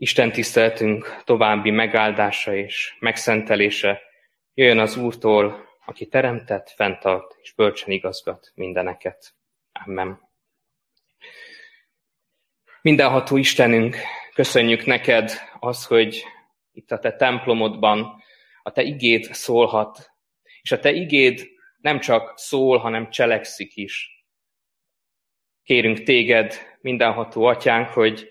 Isten tiszteltünk további megáldása és megszentelése jöjjön az Úrtól, aki teremtett, fenntart és bölcsen igazgat mindeneket. Amen. Mindenható Istenünk, köszönjük neked az, hogy itt a te templomodban a te igéd szólhat, és a te igéd nem csak szól, hanem cselekszik is. Kérünk téged, mindenható atyánk, hogy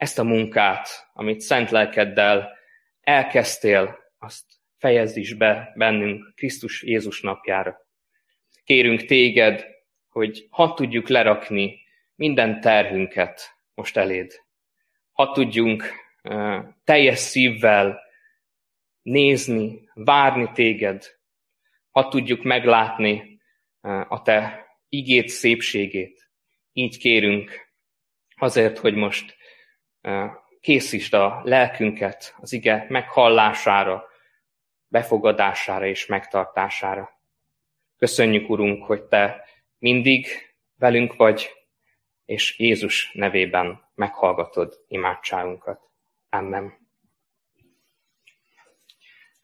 ezt a munkát, amit szent lelkeddel elkezdtél, azt fejezd is be bennünk Krisztus Jézus napjára. Kérünk téged, hogy ha tudjuk lerakni minden terhünket most eléd. Ha tudjunk uh, teljes szívvel nézni, várni téged, ha tudjuk meglátni uh, a te igét szépségét. Így kérünk azért, hogy most készítsd a lelkünket az ige meghallására, befogadására és megtartására. Köszönjük, Urunk, hogy Te mindig velünk vagy, és Jézus nevében meghallgatod imádságunkat. Amen.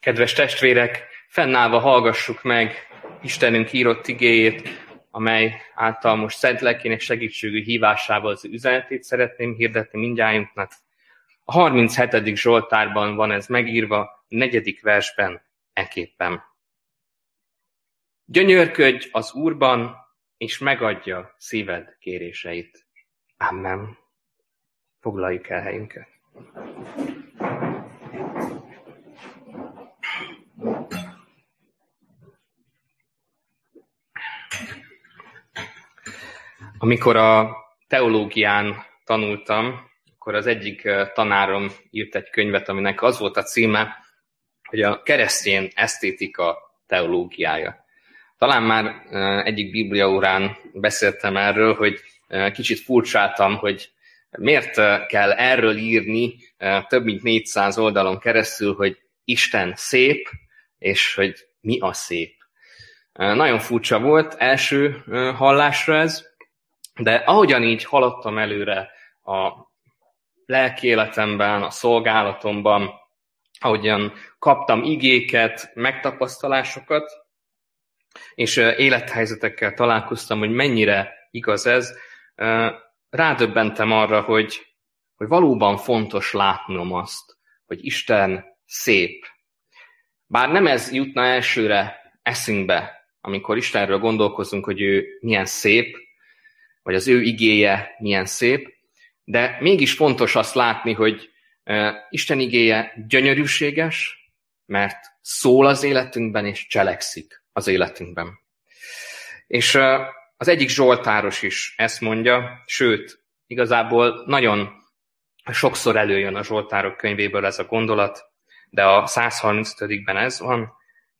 Kedves testvérek, fennállva hallgassuk meg Istenünk írott igéjét, amely által most szent lelkének segítségű hívásával az üzenetét szeretném hirdetni mindjájunknak. A 37. Zsoltárban van ez megírva, negyedik versben, eképpen. Gyönyörködj az Úrban, és megadja szíved kéréseit. Amen. Foglaljuk el helyünket. Amikor a teológián tanultam, akkor az egyik tanárom írt egy könyvet, aminek az volt a címe, hogy a keresztény esztétika teológiája. Talán már egyik bibliaórán beszéltem erről, hogy kicsit furcsáltam, hogy miért kell erről írni több mint 400 oldalon keresztül, hogy Isten szép, és hogy mi a szép. Nagyon furcsa volt első hallásra ez, de ahogyan így haladtam előre a lelki életemben, a szolgálatomban, ahogyan kaptam igéket, megtapasztalásokat, és élethelyzetekkel találkoztam, hogy mennyire igaz ez, rádöbbentem arra, hogy, hogy valóban fontos látnom azt, hogy Isten szép. Bár nem ez jutna elsőre eszünkbe, amikor Istenről gondolkozunk, hogy ő milyen szép, vagy az ő igéje milyen szép, de mégis fontos azt látni, hogy Isten igéje gyönyörűséges, mert szól az életünkben, és cselekszik az életünkben. És az egyik Zsoltáros is ezt mondja, sőt, igazából nagyon sokszor előjön a Zsoltárok könyvéből ez a gondolat, de a 135-ben ez van,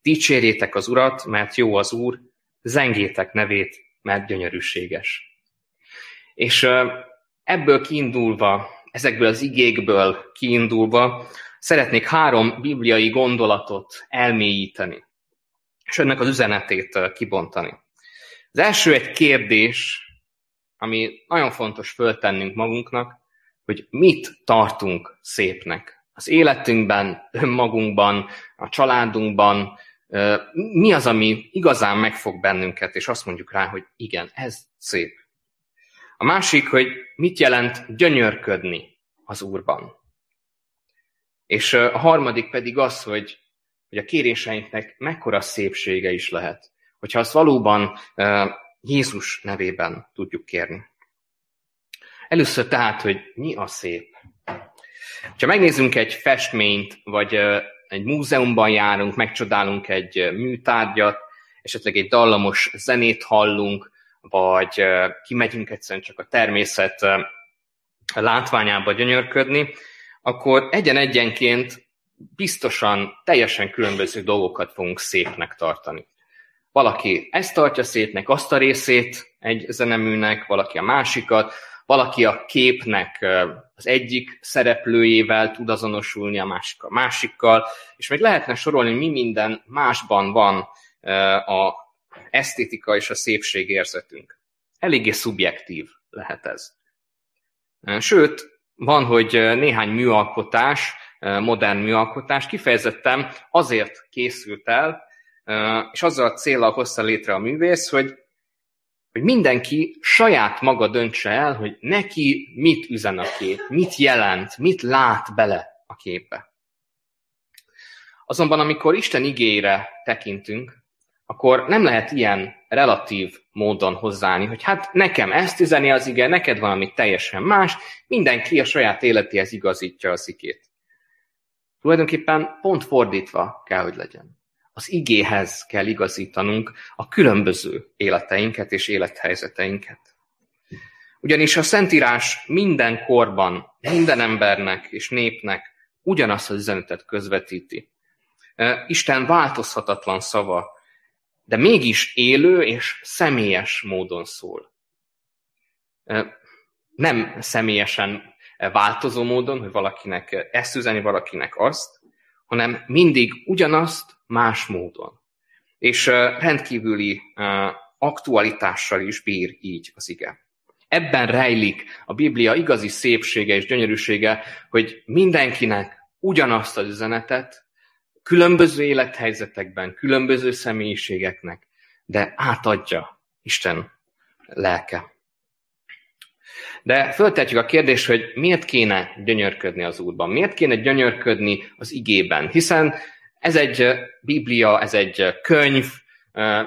dicsérjétek az Urat, mert jó az Úr, zengétek nevét, mert gyönyörűséges. És ebből kiindulva, ezekből az igékből kiindulva szeretnék három bibliai gondolatot elmélyíteni, és ennek az üzenetét kibontani. Az első egy kérdés, ami nagyon fontos föltennünk magunknak, hogy mit tartunk szépnek. Az életünkben, önmagunkban, a családunkban, mi az, ami igazán megfog bennünket, és azt mondjuk rá, hogy igen, ez szép. A másik, hogy mit jelent gyönyörködni az Úrban. És a harmadik pedig az, hogy, hogy a kéréseinknek mekkora szépsége is lehet, hogyha azt valóban Jézus nevében tudjuk kérni. Először tehát, hogy mi a szép. Ha megnézzünk egy festményt, vagy egy múzeumban járunk, megcsodálunk egy műtárgyat, esetleg egy dallamos zenét hallunk, vagy kimegyünk egyszerűen csak a természet látványába gyönyörködni, akkor egyen-egyenként biztosan teljesen különböző dolgokat fogunk szépnek tartani. Valaki ezt tartja szépnek, azt a részét egy zeneműnek, valaki a másikat, valaki a képnek az egyik szereplőjével tud azonosulni, a másik a másikkal, és még lehetne sorolni, mi minden másban van a esztétika és a szépség érzetünk. Eléggé szubjektív lehet ez. Sőt, van, hogy néhány műalkotás, modern műalkotás kifejezetten azért készült el, és azzal a célral hozta létre a művész, hogy, hogy mindenki saját maga döntse el, hogy neki mit üzen a kép, mit jelent, mit lát bele a képbe. Azonban, amikor Isten igére tekintünk, akkor nem lehet ilyen relatív módon hozzáállni, hogy hát nekem ezt üzeni az ige, neked valami teljesen más, mindenki a saját életéhez igazítja az igét. Tulajdonképpen pont fordítva kell, hogy legyen. Az igéhez kell igazítanunk a különböző életeinket és élethelyzeteinket. Ugyanis a Szentírás minden korban, minden embernek és népnek ugyanazt az üzenetet közvetíti. Isten változhatatlan szava, de mégis élő és személyes módon szól. Nem személyesen változó módon, hogy valakinek ezt üzeni, valakinek azt, hanem mindig ugyanazt más módon. És rendkívüli aktualitással is bír így az ige. Ebben rejlik a Biblia igazi szépsége és gyönyörűsége, hogy mindenkinek ugyanazt az üzenetet különböző élethelyzetekben, különböző személyiségeknek, de átadja Isten lelke. De föltetjük a kérdést, hogy miért kéne gyönyörködni az Úrban, miért kéne gyönyörködni az igében, hiszen ez egy Biblia, ez egy könyv,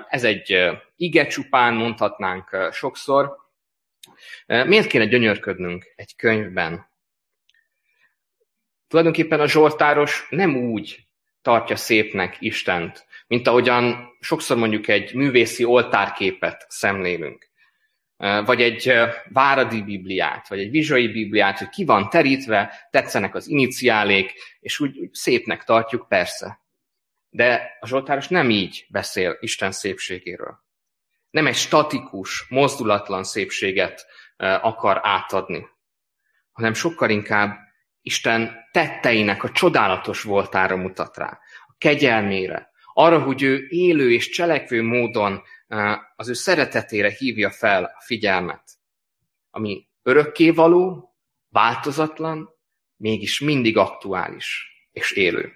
ez egy ige csupán, mondhatnánk sokszor. Miért kéne gyönyörködnünk egy könyvben? Tulajdonképpen a Zsoltáros nem úgy tartja szépnek Istent, mint ahogyan sokszor mondjuk egy művészi oltárképet szemlélünk. Vagy egy váradi bibliát, vagy egy vizsai bibliát, hogy ki van terítve, tetszenek az iniciálék, és úgy, úgy szépnek tartjuk, persze. De a Zsoltáros nem így beszél Isten szépségéről. Nem egy statikus, mozdulatlan szépséget akar átadni, hanem sokkal inkább Isten tetteinek a csodálatos voltára mutat rá, a kegyelmére, arra, hogy ő élő és cselekvő módon az ő szeretetére hívja fel a figyelmet, ami örökkévaló, változatlan, mégis mindig aktuális és élő.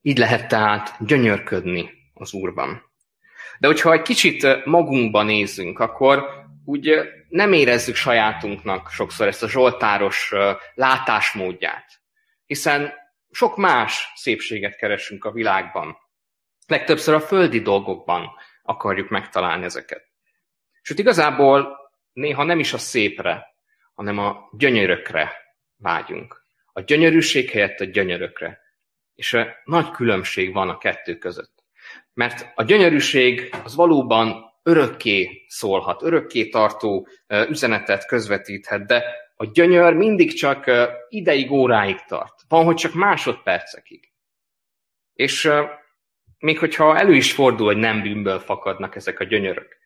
Így lehet tehát gyönyörködni az Úrban. De hogyha egy kicsit magunkba nézzünk, akkor úgy nem érezzük sajátunknak sokszor ezt a zsoltáros látásmódját. Hiszen sok más szépséget keresünk a világban. Legtöbbször a földi dolgokban akarjuk megtalálni ezeket. Sőt, igazából néha nem is a szépre, hanem a gyönyörökre vágyunk. A gyönyörűség helyett a gyönyörökre. És nagy különbség van a kettő között. Mert a gyönyörűség az valóban örökké szólhat, örökké tartó üzenetet közvetíthet, de a gyönyör mindig csak ideig, óráig tart. Van, hogy csak másodpercekig. És még hogyha elő is fordul, hogy nem bűnből fakadnak ezek a gyönyörök,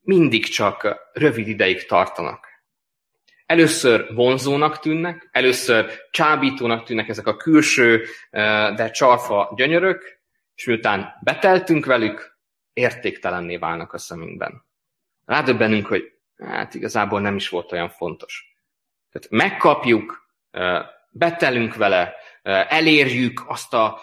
mindig csak rövid ideig tartanak. Először vonzónak tűnnek, először csábítónak tűnnek ezek a külső, de csarfa gyönyörök, és miután beteltünk velük, értéktelenné válnak a szemünkben. Rádöbbenünk, hogy hát igazából nem is volt olyan fontos. Tehát megkapjuk, betelünk vele, elérjük azt a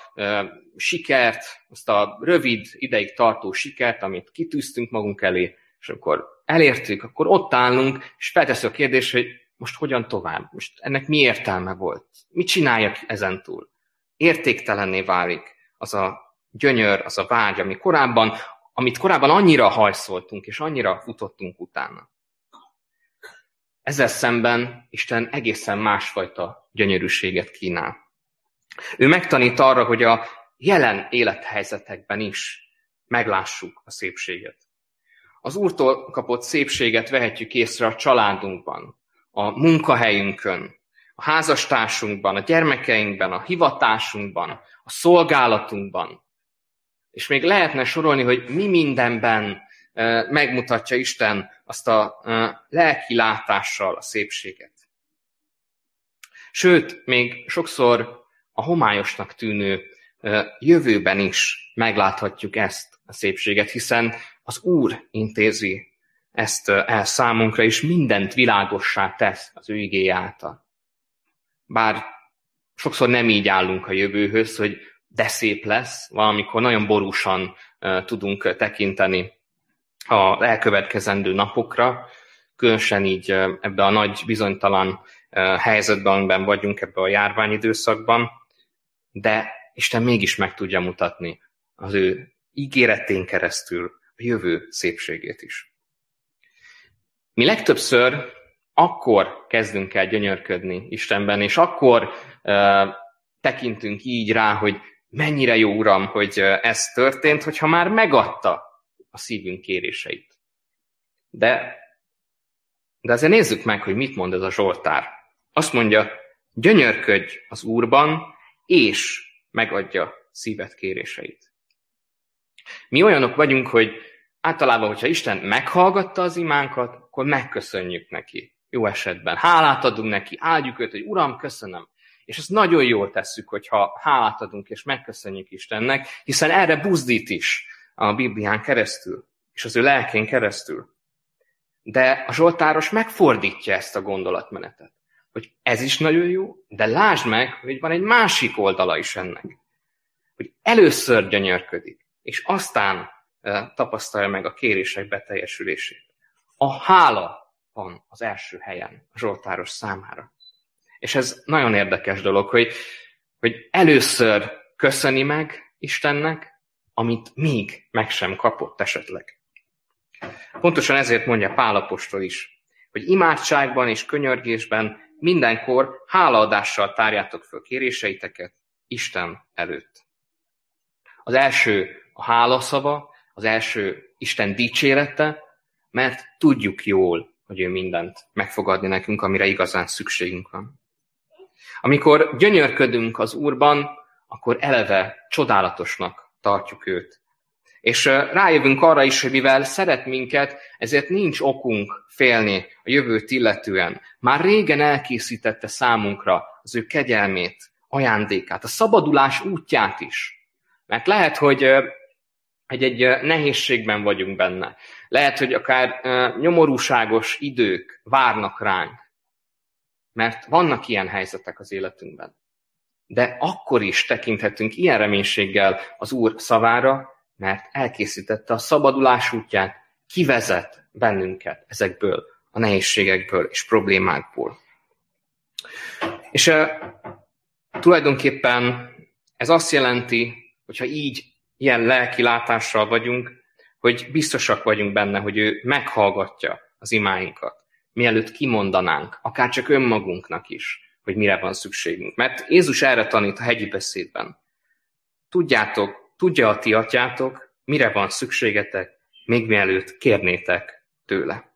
sikert, azt a rövid ideig tartó sikert, amit kitűztünk magunk elé, és akkor elértük, akkor ott állunk, és feltesszük a kérdést, hogy most hogyan tovább? Most ennek mi értelme volt? Mit csináljak ezentúl? Értéktelenné válik az a gyönyör, az a vágy, ami korábban amit korábban annyira hajszoltunk, és annyira futottunk utána. Ezzel szemben Isten egészen másfajta gyönyörűséget kínál. Ő megtanít arra, hogy a jelen élethelyzetekben is meglássuk a szépséget. Az Úrtól kapott szépséget vehetjük észre a családunkban, a munkahelyünkön, a házastársunkban, a gyermekeinkben, a hivatásunkban, a szolgálatunkban, és még lehetne sorolni, hogy mi mindenben megmutatja Isten azt a lelki látással a szépséget. Sőt, még sokszor a homályosnak tűnő jövőben is megláthatjuk ezt a szépséget, hiszen az Úr intézi ezt el számunkra, és mindent világossá tesz az ő igény által. Bár sokszor nem így állunk a jövőhöz, hogy de szép lesz, valamikor nagyon borúsan tudunk tekinteni az elkövetkezendő napokra, különösen így ebbe a nagy bizonytalan helyzetben, amiben vagyunk ebbe a járványidőszakban, de Isten mégis meg tudja mutatni az ő ígéretén keresztül a jövő szépségét is. Mi legtöbbször akkor kezdünk el gyönyörködni Istenben, és akkor uh, tekintünk így rá, hogy mennyire jó Uram, hogy ez történt, hogyha már megadta a szívünk kéréseit. De, de azért nézzük meg, hogy mit mond ez a Zsoltár. Azt mondja, gyönyörködj az Úrban, és megadja szívet kéréseit. Mi olyanok vagyunk, hogy általában, hogyha Isten meghallgatta az imánkat, akkor megköszönjük neki. Jó esetben. Hálát adunk neki, áldjuk őt, hogy Uram, köszönöm. És ezt nagyon jól tesszük, hogyha hálát adunk és megköszönjük Istennek, hiszen erre buzdít is a Biblián keresztül, és az ő lelkén keresztül. De a Zsoltáros megfordítja ezt a gondolatmenetet, hogy ez is nagyon jó, de lásd meg, hogy van egy másik oldala is ennek. Hogy először gyönyörködik, és aztán tapasztalja meg a kérések beteljesülését. A hála van az első helyen a Zsoltáros számára. És ez nagyon érdekes dolog, hogy, hogy először köszöni meg Istennek, amit még meg sem kapott esetleg. Pontosan ezért mondja Pálapostól is, hogy imádságban és könyörgésben mindenkor hálaadással tárjátok föl kéréseiteket Isten előtt. Az első a hálaszava, az első Isten dicsérete, mert tudjuk jól, hogy ő mindent megfogadni nekünk, amire igazán szükségünk van. Amikor gyönyörködünk az Úrban, akkor eleve csodálatosnak tartjuk őt. És rájövünk arra is, hogy mivel szeret minket, ezért nincs okunk félni a jövőt illetően. Már régen elkészítette számunkra az ő kegyelmét, ajándékát, a szabadulás útját is. Mert lehet, hogy egy, egy nehézségben vagyunk benne. Lehet, hogy akár nyomorúságos idők várnak ránk. Mert vannak ilyen helyzetek az életünkben. De akkor is tekinthetünk ilyen reménységgel az Úr szavára, mert elkészítette a szabadulás útját, kivezet bennünket ezekből a nehézségekből és problémákból. És uh, tulajdonképpen ez azt jelenti, hogyha így ilyen lelki látással vagyunk, hogy biztosak vagyunk benne, hogy ő meghallgatja az imáinkat mielőtt kimondanánk, akár csak önmagunknak is, hogy mire van szükségünk. Mert Jézus erre tanít a hegyi beszédben. Tudjátok, tudja a ti atyátok, mire van szükségetek, még mielőtt kérnétek tőle.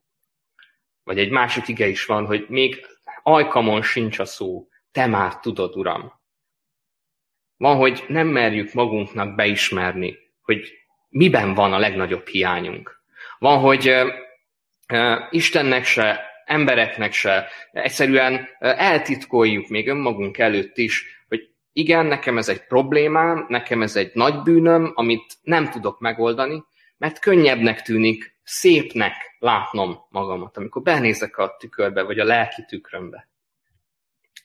Vagy egy másik ige is van, hogy még ajkamon sincs a szó, te már tudod, Uram. Van, hogy nem merjük magunknak beismerni, hogy miben van a legnagyobb hiányunk. Van, hogy Istennek se embereknek se. Egyszerűen eltitkoljuk még önmagunk előtt is, hogy igen, nekem ez egy problémám, nekem ez egy nagy bűnöm, amit nem tudok megoldani, mert könnyebbnek tűnik szépnek látnom magamat, amikor benézek a tükörbe, vagy a lelki tükrömbe.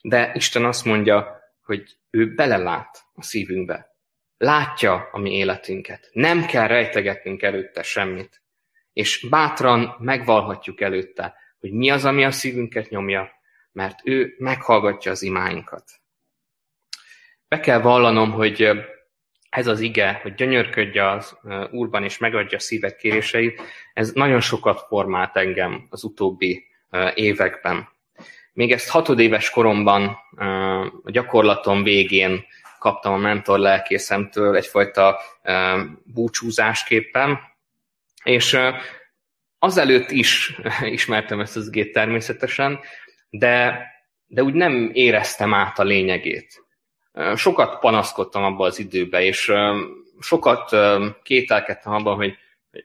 De Isten azt mondja, hogy ő belelát a szívünkbe. Látja a mi életünket. Nem kell rejtegetnünk előtte semmit. És bátran megvalhatjuk előtte, hogy mi az, ami a szívünket nyomja, mert ő meghallgatja az imáinkat. Be kell vallanom, hogy ez az ige, hogy gyönyörködje az Úrban és megadja a szívek kéréseit, ez nagyon sokat formált engem az utóbbi években. Még ezt hatodéves koromban, a gyakorlatom végén kaptam a mentor lelkészemtől egyfajta búcsúzásképpen, és azelőtt is ismertem ezt az gét természetesen, de, de úgy nem éreztem át a lényegét. Sokat panaszkodtam abban az időben, és sokat kételkedtem abban, hogy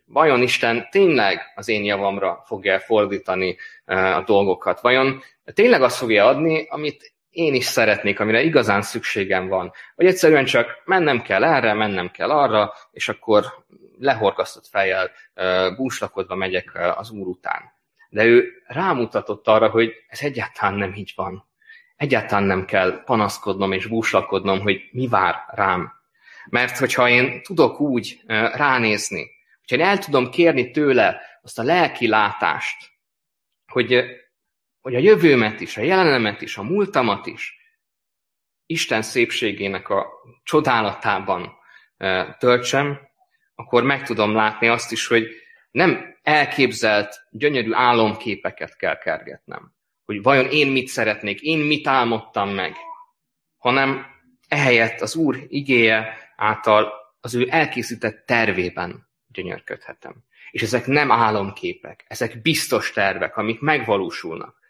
vajon Isten tényleg az én javamra fogja fordítani a dolgokat? Vajon tényleg azt fogja adni, amit én is szeretnék, amire igazán szükségem van. Vagy egyszerűen csak mennem kell erre, mennem kell arra, és akkor lehorgasztott fejjel búslakodva megyek az úr után. De ő rámutatott arra, hogy ez egyáltalán nem így van. Egyáltalán nem kell panaszkodnom és búslakodnom, hogy mi vár rám. Mert hogyha én tudok úgy ránézni, hogyha én el tudom kérni tőle azt a lelki látást, hogy, hogy a jövőmet is, a jelenemet is, a múltamat is Isten szépségének a csodálatában töltsem, akkor meg tudom látni azt is, hogy nem elképzelt, gyönyörű álomképeket kell kergetnem. Hogy vajon én mit szeretnék, én mit álmodtam meg, hanem ehelyett az Úr igéje által az ő elkészített tervében gyönyörködhetem. És ezek nem álomképek, ezek biztos tervek, amik megvalósulnak.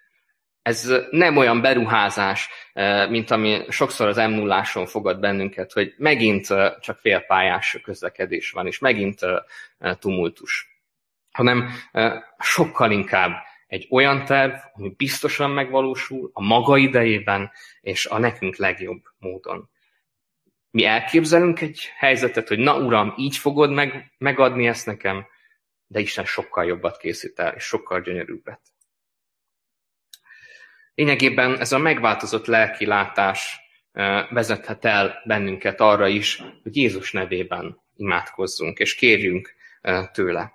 Ez nem olyan beruházás, eh, mint ami sokszor az m 0 fogad bennünket, hogy megint eh, csak félpályás közlekedés van, és megint eh, tumultus. Hanem sokkal inkább egy olyan terv, ami biztosan megvalósul a maga idejében, és a nekünk legjobb módon. Mi elképzelünk egy helyzetet, hogy na uram, így fogod meg, megadni ezt nekem, de Isten sokkal jobbat készít el, és sokkal gyönyörűbbet. Lényegében ez a megváltozott lelki látás vezethet el bennünket arra is, hogy Jézus nevében imádkozzunk, és kérjünk tőle.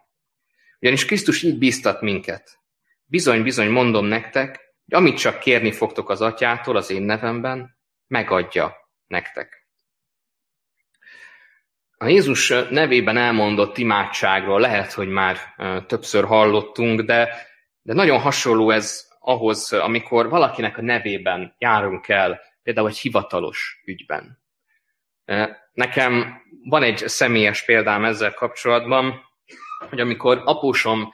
Ugyanis Krisztus így bíztat minket. Bizony, bizony mondom nektek, hogy amit csak kérni fogtok az atyától az én nevemben, megadja nektek. A Jézus nevében elmondott imádságról lehet, hogy már többször hallottunk, de, de nagyon hasonló ez ahhoz, amikor valakinek a nevében járunk el, például egy hivatalos ügyben. Nekem van egy személyes példám ezzel kapcsolatban, hogy amikor apósom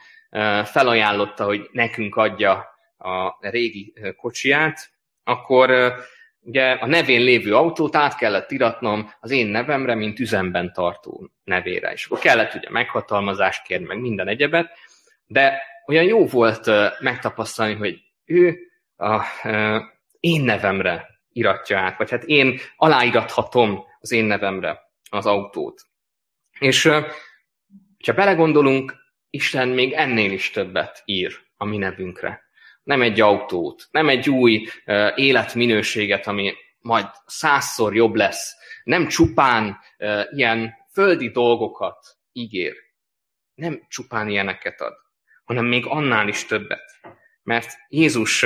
felajánlotta, hogy nekünk adja a régi kocsiját, akkor ugye a nevén lévő autót át kellett iratnom az én nevemre, mint üzemben tartó nevére. És akkor kellett ugye meghatalmazást kérni, meg minden egyebet, de olyan jó volt megtapasztalni, hogy ő a én nevemre iratja át, vagy hát én aláirathatom az én nevemre az autót. És ha belegondolunk, Isten még ennél is többet ír a mi nevünkre nem egy autót, nem egy új uh, életminőséget, ami majd százszor jobb lesz, nem csupán ilyen földi dolgokat ígér, nem csupán ilyeneket ad, hanem még annál is többet. Mert Jézus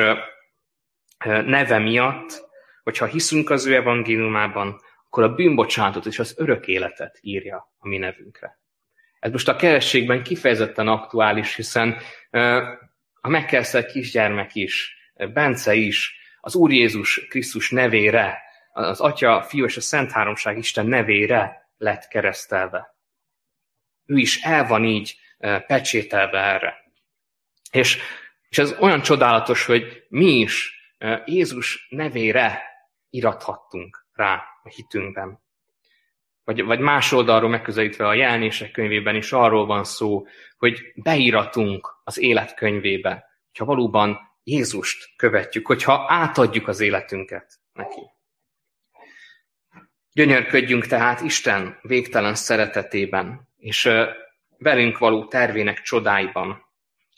neve miatt, hogyha hiszünk az ő evangéliumában, akkor a bűnbocsánatot és az örök életet írja a mi nevünkre. Ez most a kerességben kifejezetten aktuális, hiszen a megkerszett kisgyermek is, Bence is, az Úr Jézus Krisztus nevére, az Atya, Fiú és a Szent Háromság Isten nevére lett keresztelve. Ő is el van így pecsételve erre. És, és ez olyan csodálatos, hogy mi is e, Jézus nevére irathattunk rá a hitünkben. Vagy, vagy más oldalról megközelítve a jelenések könyvében is arról van szó, hogy beíratunk az életkönyvébe, hogyha valóban Jézust követjük, hogyha átadjuk az életünket neki. Gyönyörködjünk tehát Isten végtelen szeretetében, és velünk való tervének csodáiban,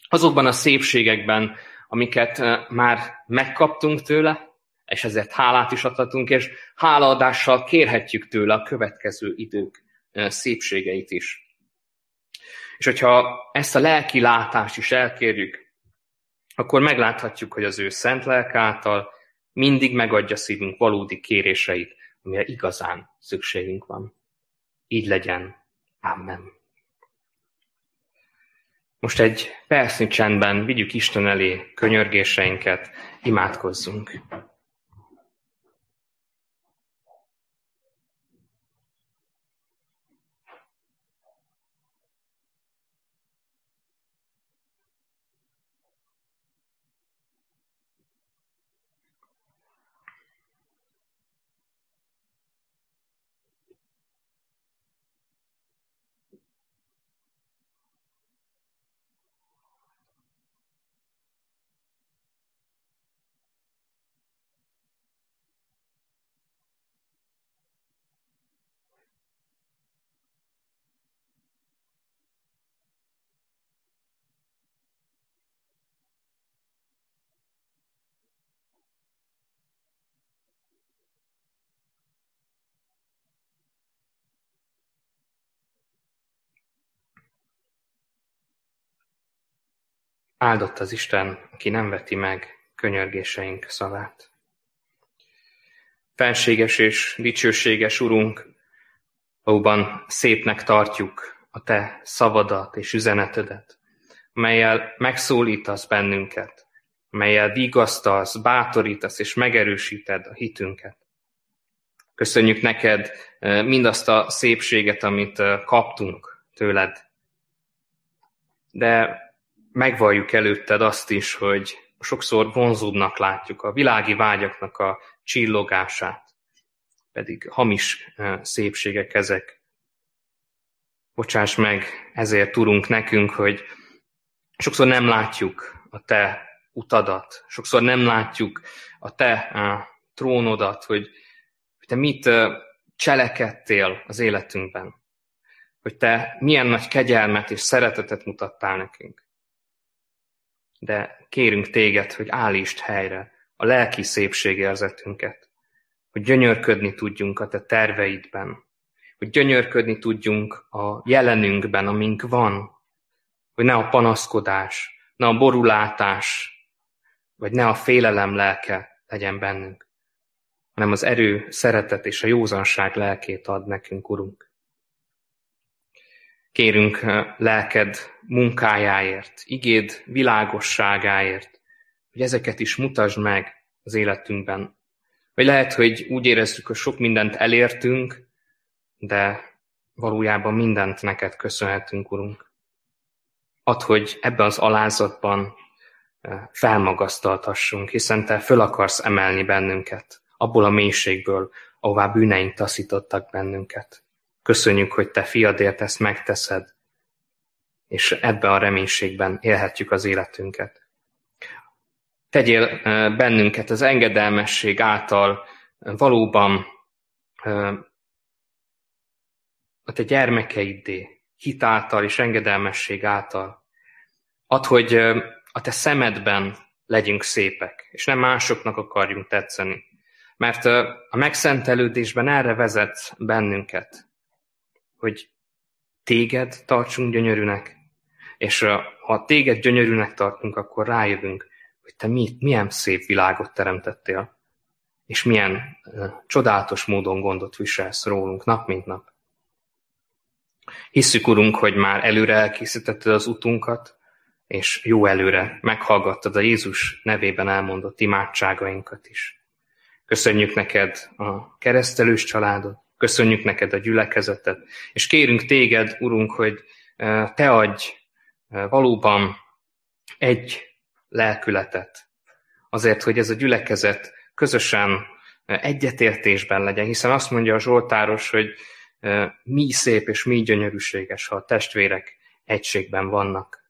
azokban a szépségekben, amiket már megkaptunk tőle, és ezért hálát is adhatunk, és hálaadással kérhetjük tőle a következő idők szépségeit is. És hogyha ezt a lelki látást is elkérjük, akkor megláthatjuk, hogy az ő szent lelk által mindig megadja szívünk valódi kéréseit, amire igazán szükségünk van. Így legyen. Amen. Most egy percnyi csendben vigyük Isten elé könyörgéseinket, imádkozzunk. Áldott az Isten, aki nem veti meg könyörgéseink szavát. Felséges és dicsőséges Urunk, valóban szépnek tartjuk a Te szavadat és üzenetedet, melyel megszólítasz bennünket, melyel vigasztalsz, bátorítasz és megerősíted a hitünket. Köszönjük neked eh, mindazt a szépséget, amit eh, kaptunk tőled. De megvalljuk előtted azt is, hogy sokszor vonzóbbnak látjuk a világi vágyaknak a csillogását, pedig hamis eh, szépségek ezek. Bocsáss meg, ezért tudunk nekünk, hogy sokszor nem látjuk a te utadat, sokszor nem látjuk a te trónodat, hogy te mit cselekedtél az életünkben, hogy te milyen nagy kegyelmet és szeretetet mutattál nekünk. De kérünk téged, hogy állítsd helyre a lelki szépségérzetünket, hogy gyönyörködni tudjunk a te terveidben, hogy gyönyörködni tudjunk a jelenünkben, amink van, hogy ne a panaszkodás, ne a borulátás, vagy ne a félelem lelke legyen bennünk, hanem az erő, szeretet és a józanság lelkét ad nekünk, Urunk. Kérünk eh, lelked munkájáért, igéd világosságáért, hogy ezeket is mutasd meg az életünkben. Vagy lehet, hogy úgy érezzük, hogy sok mindent elértünk, de valójában mindent neked köszönhetünk, Urunk. Add, hogy ebben az alázatban eh, felmagasztaltassunk, hiszen Te föl akarsz emelni bennünket abból a mélységből, ahová bűneink taszítottak bennünket. Köszönjük, hogy Te fiadért ezt megteszed, és ebbe a reménységben élhetjük az életünket. Tegyél bennünket az engedelmesség által valóban a Te gyermekeiddé, hit által és engedelmesség által. Add, hogy a Te szemedben legyünk szépek, és nem másoknak akarjunk tetszeni. Mert a megszentelődésben erre vezet bennünket, hogy téged tartsunk gyönyörűnek, és ha téged gyönyörűnek tartunk, akkor rájövünk, hogy te mi, milyen szép világot teremtettél, és milyen csodálatos módon gondot viselsz rólunk nap mint nap. Hisszük, Urunk, hogy már előre elkészítetted az utunkat, és jó előre meghallgattad a Jézus nevében elmondott imádságainkat is. Köszönjük neked a keresztelős családot, köszönjük neked a gyülekezetet, és kérünk téged, Urunk, hogy e, te adj e, valóban egy lelkületet, azért, hogy ez a gyülekezet közösen e, egyetértésben legyen, hiszen azt mondja a Zsoltáros, hogy mi szép és mi gyönyörűséges, ha a testvérek egységben vannak.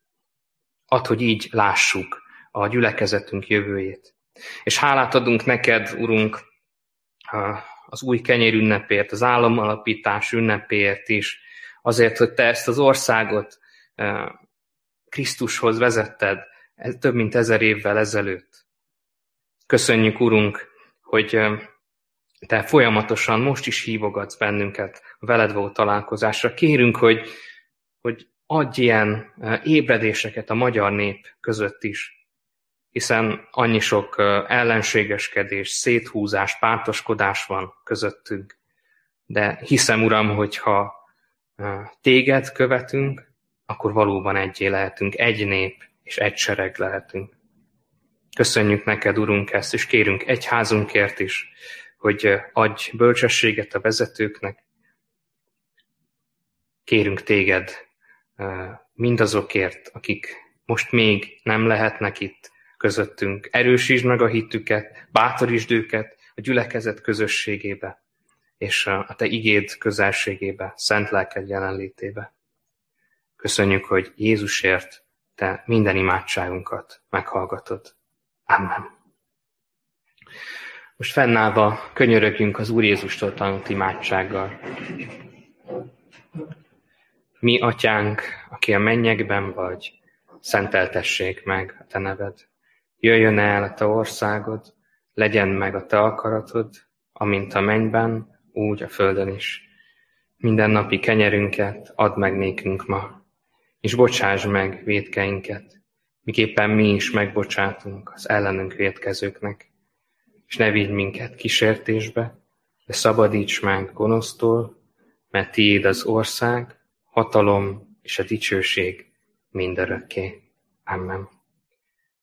Add, hogy így lássuk a gyülekezetünk jövőjét. És hálát adunk neked, Urunk, az új kenyér ünnepért, az államalapítás ünnepért is, azért, hogy te ezt az országot Krisztushoz vezetted több mint ezer évvel ezelőtt. Köszönjük, Urunk, hogy te folyamatosan most is hívogatsz bennünket a veled való találkozásra. Kérünk, hogy, hogy adj ilyen ébredéseket a magyar nép között is, hiszen annyi sok ellenségeskedés, széthúzás, pártoskodás van közöttünk. De hiszem, Uram, hogyha téged követünk, akkor valóban egyé lehetünk, egy nép és egy sereg lehetünk. Köszönjük neked, Urunk, ezt, és kérünk egy házunkért is, hogy adj bölcsességet a vezetőknek. Kérünk téged mindazokért, akik most még nem lehetnek itt, közöttünk. Erősítsd meg a hitüket, bátorítsd őket a gyülekezet közösségébe, és a Te igéd közelségébe, szent lelked jelenlétébe. Köszönjük, hogy Jézusért Te minden imádságunkat meghallgatod. Amen. Most fennállva könyörögjünk az Úr Jézustól tanult imádsággal. Mi, atyánk, aki a mennyekben vagy, szenteltessék meg a te neved. Jöjjön el a te országod, legyen meg a te akaratod, amint a mennyben, úgy a földön is. Minden napi kenyerünket add meg nékünk ma, és bocsáss meg védkeinket, miképpen mi is megbocsátunk az ellenünk védkezőknek. És ne vigy minket kísértésbe, de szabadíts meg gonosztól, mert tiéd az ország, hatalom és a dicsőség mindörökké. Amen.